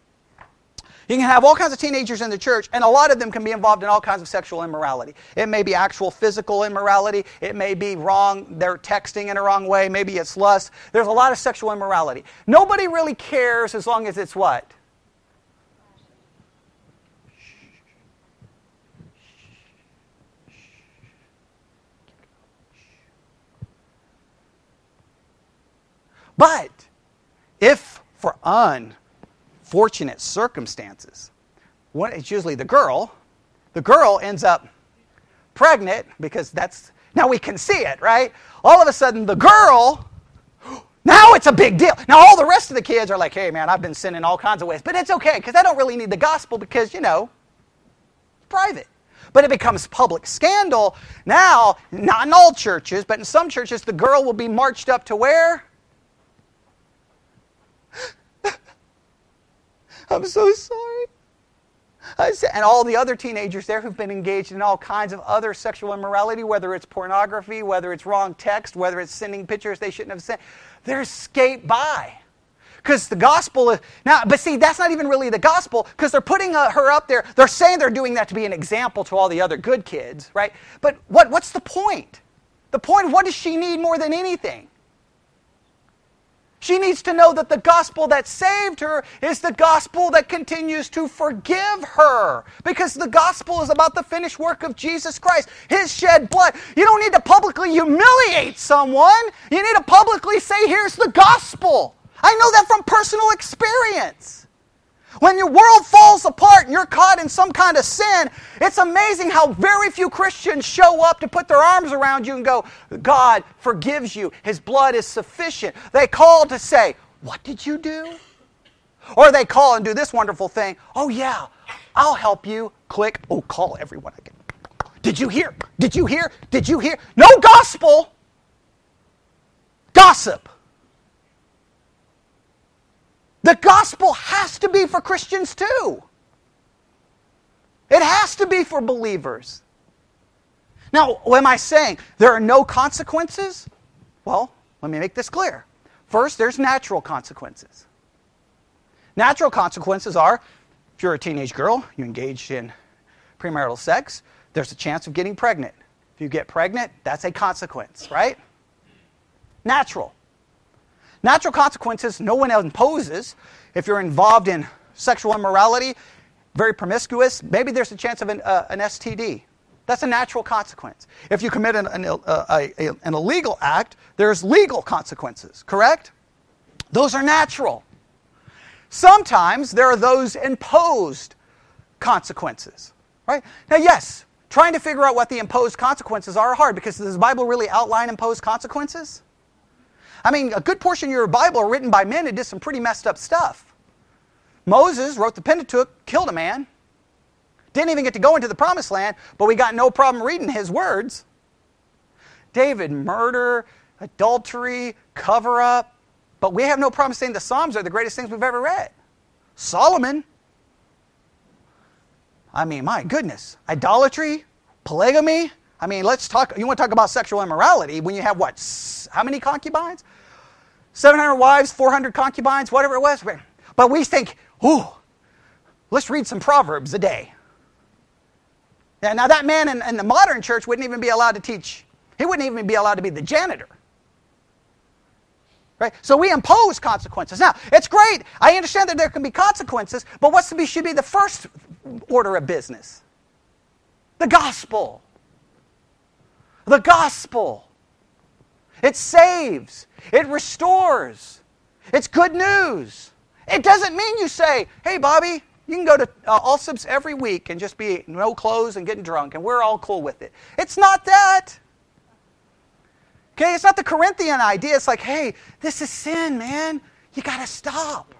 You can have all kinds of teenagers in the church, and a lot of them can be involved in all kinds of sexual immorality. It may be actual physical immorality. It may be wrong. They're texting in a wrong way. Maybe it's lust. There's a lot of sexual immorality. Nobody really cares as long as it's what? But if for unfortunate circumstances, what it's usually the girl, the girl ends up pregnant because that's Now we can see it, right? All of a sudden, the girl, now it's a big deal. Now all the rest of the kids are like, hey, man, I've been sinning all kinds of ways. But it's okay because I don't really need the gospel because, you know, it's private. But it becomes public scandal. Now, not in all churches, but in some churches, the girl will be marched up to where? <laughs> I'm so sorry. Said, and all the other teenagers there who've been engaged in all kinds of other sexual immorality, whether it's pornography, whether it's wrong text, whether it's sending pictures they shouldn't have sent, they're skate by. Because the gospel is now, but see, that's not even really the gospel because they're putting uh, her up there. They're saying they're doing that to be an example to all the other good kids, right? But what, what's the point? The point, what does she need more than anything? She needs to know that the gospel that saved her is the gospel that continues to forgive her. Because the gospel is about the finished work of Jesus Christ, His shed blood. You don't need to publicly humiliate someone. You need to publicly say, here's the gospel. I know that from personal experience. When your world falls apart and you're caught in some kind of sin, it's amazing how very few Christians show up to put their arms around you and go, God forgives you. His blood is sufficient. They call to say, What did you do? Or they call and do this wonderful thing, Oh, yeah, I'll help you. Click, oh, call everyone again. Did you hear? Did you hear? Did you hear? No gospel. Gossip. The gospel has to be for Christians too. It has to be for believers. Now, am I saying? There are no consequences? Well, let me make this clear. First, there's natural consequences. Natural consequences are if you're a teenage girl, you engage in premarital sex, there's a chance of getting pregnant. If you get pregnant, that's a consequence, right? Natural. Natural consequences no one imposes. If you're involved in sexual immorality, very promiscuous, maybe there's a chance of an, uh, an STD. That's a natural consequence. If you commit an, an, uh, a, a, an illegal act, there's legal consequences, correct? Those are natural. Sometimes there are those imposed consequences, right? Now, yes, trying to figure out what the imposed consequences are hard because does the Bible really outline imposed consequences? I mean, a good portion of your Bible are written by men who did some pretty messed up stuff. Moses wrote the Pentateuch, killed a man, didn't even get to go into the promised land, but we got no problem reading his words. David, murder, adultery, cover up, but we have no problem saying the Psalms are the greatest things we've ever read. Solomon, I mean, my goodness, idolatry, polygamy. I mean, let's talk. You want to talk about sexual immorality when you have what? How many concubines? 700 wives, 400 concubines, whatever it was. But we think, ooh, let's read some Proverbs a day. Yeah, now, that man in, in the modern church wouldn't even be allowed to teach, he wouldn't even be allowed to be the janitor. Right? So we impose consequences. Now, it's great. I understand that there can be consequences, but what should be the first order of business? The gospel. The gospel. It saves, it restores, it's good news. It doesn't mean you say, hey, Bobby, you can go to uh, Allsup's every week and just be no clothes and getting drunk, and we're all cool with it. It's not that. Okay, it's not the Corinthian idea. It's like, hey, this is sin, man. You got to stop.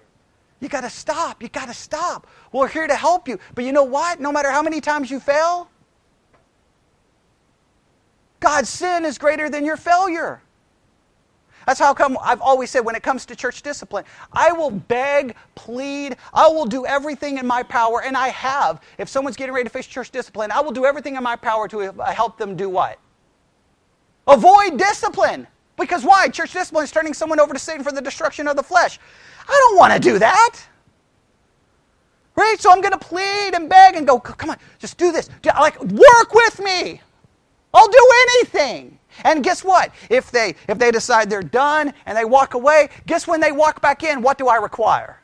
You got to stop. You got to stop. We're here to help you. But you know what? No matter how many times you fail, God's sin is greater than your failure. That's how come I've always said when it comes to church discipline, I will beg, plead, I will do everything in my power, and I have. If someone's getting ready to face church discipline, I will do everything in my power to uh, help them do what? Avoid discipline. Because why? Church discipline is turning someone over to Satan for the destruction of the flesh. I don't want to do that. Right? So I'm going to plead and beg and go, come on, just do this. Like, work with me. I'll do anything. And guess what? If they if they decide they're done and they walk away, guess when they walk back in, what do I require?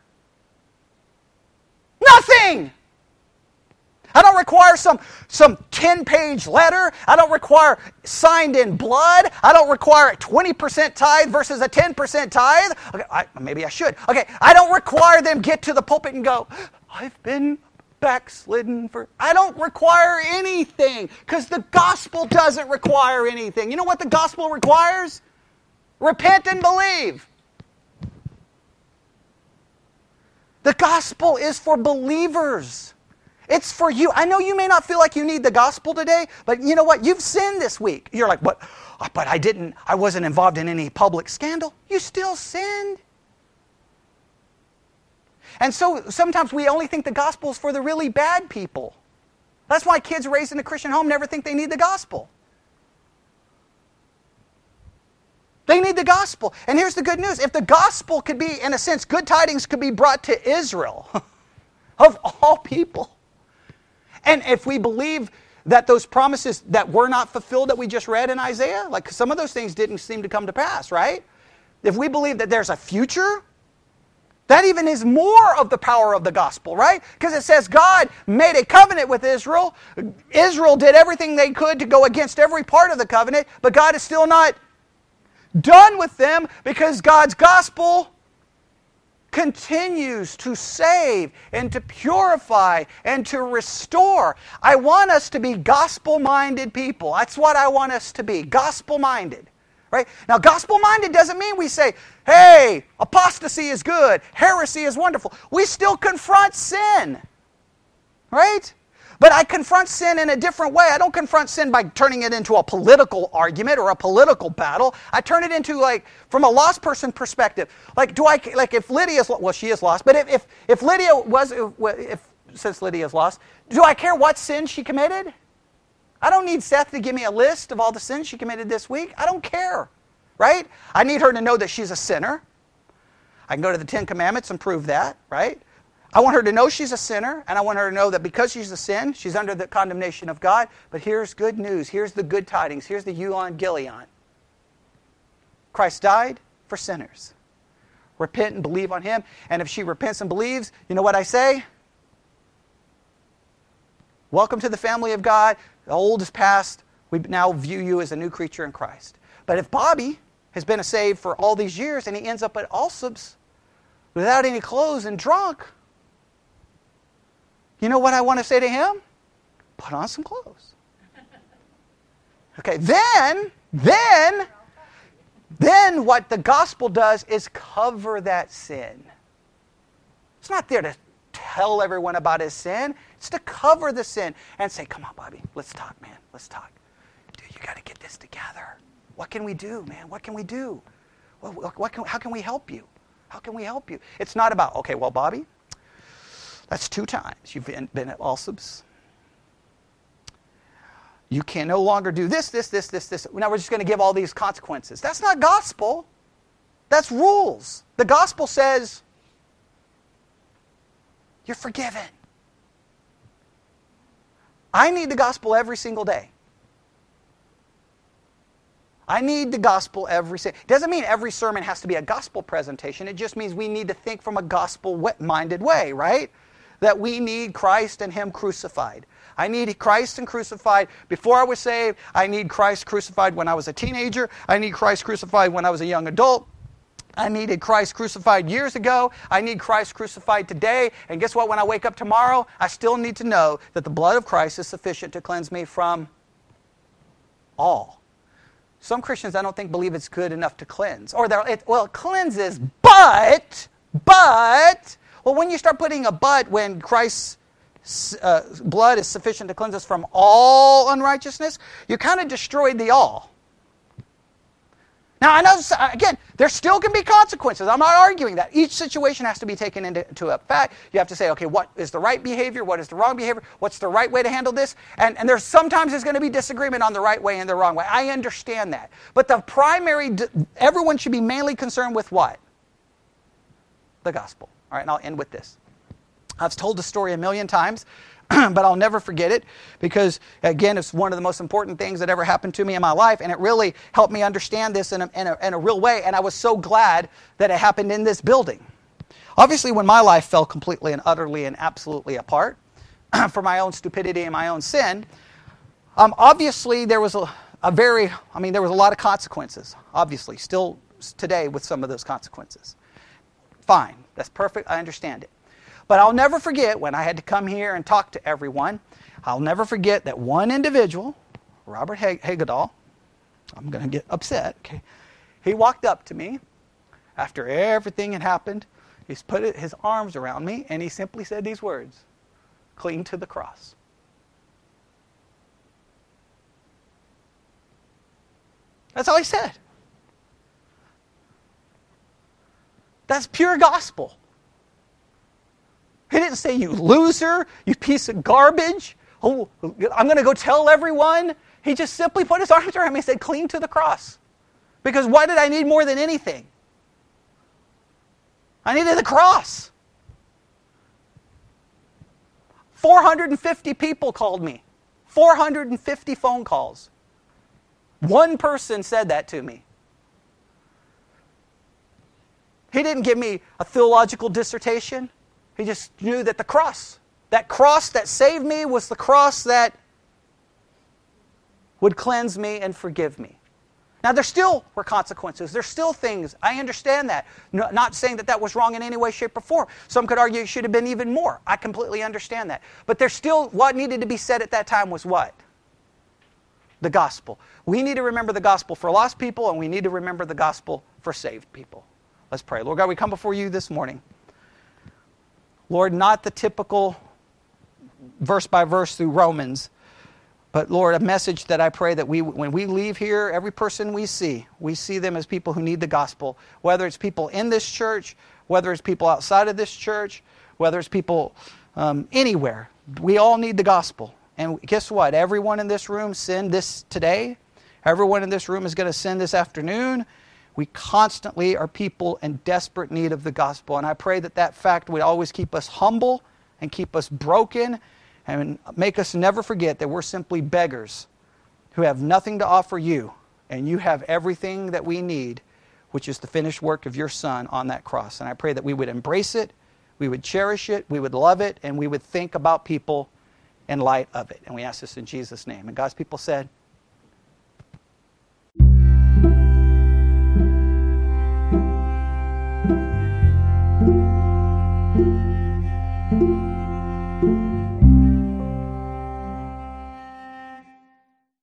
Nothing. I don't require some, some 10 page letter. I don't require signed in blood. I don't require a 20% tithe versus a 10% tithe. Okay, I, maybe I should. Okay, I don't require them get to the pulpit and go, I've been backslidden for. I don't require anything because the gospel doesn't require anything. You know what the gospel requires? Repent and believe. The gospel is for believers. It's for you. I know you may not feel like you need the gospel today, but you know what? You've sinned this week. You're like, "What? But I didn't I wasn't involved in any public scandal." You still sinned. And so sometimes we only think the gospel is for the really bad people. That's why kids raised in a Christian home never think they need the gospel. They need the gospel. And here's the good news if the gospel could be, in a sense, good tidings could be brought to Israel, <laughs> of all people. And if we believe that those promises that were not fulfilled that we just read in Isaiah, like some of those things didn't seem to come to pass, right? If we believe that there's a future that even is more of the power of the gospel, right? Because it says God made a covenant with Israel. Israel did everything they could to go against every part of the covenant, but God is still not done with them because God's gospel continues to save and to purify and to restore. I want us to be gospel minded people. That's what I want us to be gospel minded. Right? Now, gospel minded doesn't mean we say, hey, apostasy is good, heresy is wonderful. We still confront sin. Right? But I confront sin in a different way. I don't confront sin by turning it into a political argument or a political battle. I turn it into like from a lost person perspective. Like, do I like if Lydia's well, she is lost. But if if, if Lydia was if since Lydia's lost, do I care what sin she committed? I don't need Seth to give me a list of all the sins she committed this week. I don't care, right? I need her to know that she's a sinner. I can go to the Ten Commandments and prove that, right? I want her to know she's a sinner, and I want her to know that because she's a sin, she's under the condemnation of God. But here's good news. Here's the good tidings. Here's the euangelion. Christ died for sinners. Repent and believe on him. And if she repents and believes, you know what I say? Welcome to the family of God. The old is past. We now view you as a new creature in Christ. But if Bobby has been a saved for all these years and he ends up at Allsup's without any clothes and drunk, you know what I want to say to him? Put on some clothes. Okay, then, then, then what the gospel does is cover that sin. It's not there to tell everyone about his sin. It's to cover the sin and say, come on, Bobby, let's talk, man. Let's talk. Dude, you got to get this together. What can we do, man? What can we do? What, what can, how can we help you? How can we help you? It's not about, okay, well, Bobby, that's two times you've been, been at Allsup's. You can no longer do this, this, this, this, this. Now we're just going to give all these consequences. That's not gospel. That's rules. The gospel says you're forgiven. I need the gospel every single day. I need the gospel every single. Doesn't mean every sermon has to be a gospel presentation. It just means we need to think from a gospel-minded way, right? That we need Christ and Him crucified. I need Christ and crucified before I was saved. I need Christ crucified when I was a teenager. I need Christ crucified when I was a young adult. I needed Christ crucified years ago. I need Christ crucified today. And guess what? When I wake up tomorrow, I still need to know that the blood of Christ is sufficient to cleanse me from all. Some Christians, I don't think, believe it's good enough to cleanse. Or, it, well, it cleanses, but, but, well, when you start putting a but when Christ's uh, blood is sufficient to cleanse us from all unrighteousness, you kind of destroyed the all. Now, I know, uh, again, there still can be consequences. I'm not arguing that. Each situation has to be taken into, into effect. You have to say, okay, what is the right behavior? What is the wrong behavior? What's the right way to handle this? And, and there's sometimes there's going to be disagreement on the right way and the wrong way. I understand that. But the primary, everyone should be mainly concerned with what? The gospel. All right, and I'll end with this. I've told the story a million times. <clears throat> but I'll never forget it because, again, it's one of the most important things that ever happened to me in my life, and it really helped me understand this in a, in a, in a real way, and I was so glad that it happened in this building. Obviously, when my life fell completely and utterly and absolutely apart <clears throat> for my own stupidity and my own sin, um, obviously there was a, a very, I mean, there was a lot of consequences, obviously, still today with some of those consequences. Fine, that's perfect, I understand it. But I'll never forget when I had to come here and talk to everyone. I'll never forget that one individual, Robert Hagedal, I'm going to get upset. Okay. He walked up to me after everything had happened. He's put his arms around me and he simply said these words cling to the cross. That's all he said. That's pure gospel. He didn't say, You loser, you piece of garbage. Oh, I'm going to go tell everyone. He just simply put his arms around me and said, Cling to the cross. Because what did I need more than anything? I needed the cross. 450 people called me, 450 phone calls. One person said that to me. He didn't give me a theological dissertation. He just knew that the cross, that cross that saved me, was the cross that would cleanse me and forgive me. Now, there still were consequences. There's still things. I understand that. No, not saying that that was wrong in any way, shape, or form. Some could argue it should have been even more. I completely understand that. But there's still, what needed to be said at that time was what? The gospel. We need to remember the gospel for lost people, and we need to remember the gospel for saved people. Let's pray. Lord God, we come before you this morning. Lord, not the typical verse by verse through Romans, but Lord, a message that I pray that we, when we leave here, every person we see, we see them as people who need the gospel. Whether it's people in this church, whether it's people outside of this church, whether it's people um, anywhere, we all need the gospel. And guess what? Everyone in this room sinned this today. Everyone in this room is going to sin this afternoon. We constantly are people in desperate need of the gospel. And I pray that that fact would always keep us humble and keep us broken and make us never forget that we're simply beggars who have nothing to offer you, and you have everything that we need, which is the finished work of your Son on that cross. And I pray that we would embrace it, we would cherish it, we would love it, and we would think about people in light of it. And we ask this in Jesus' name. And God's people said,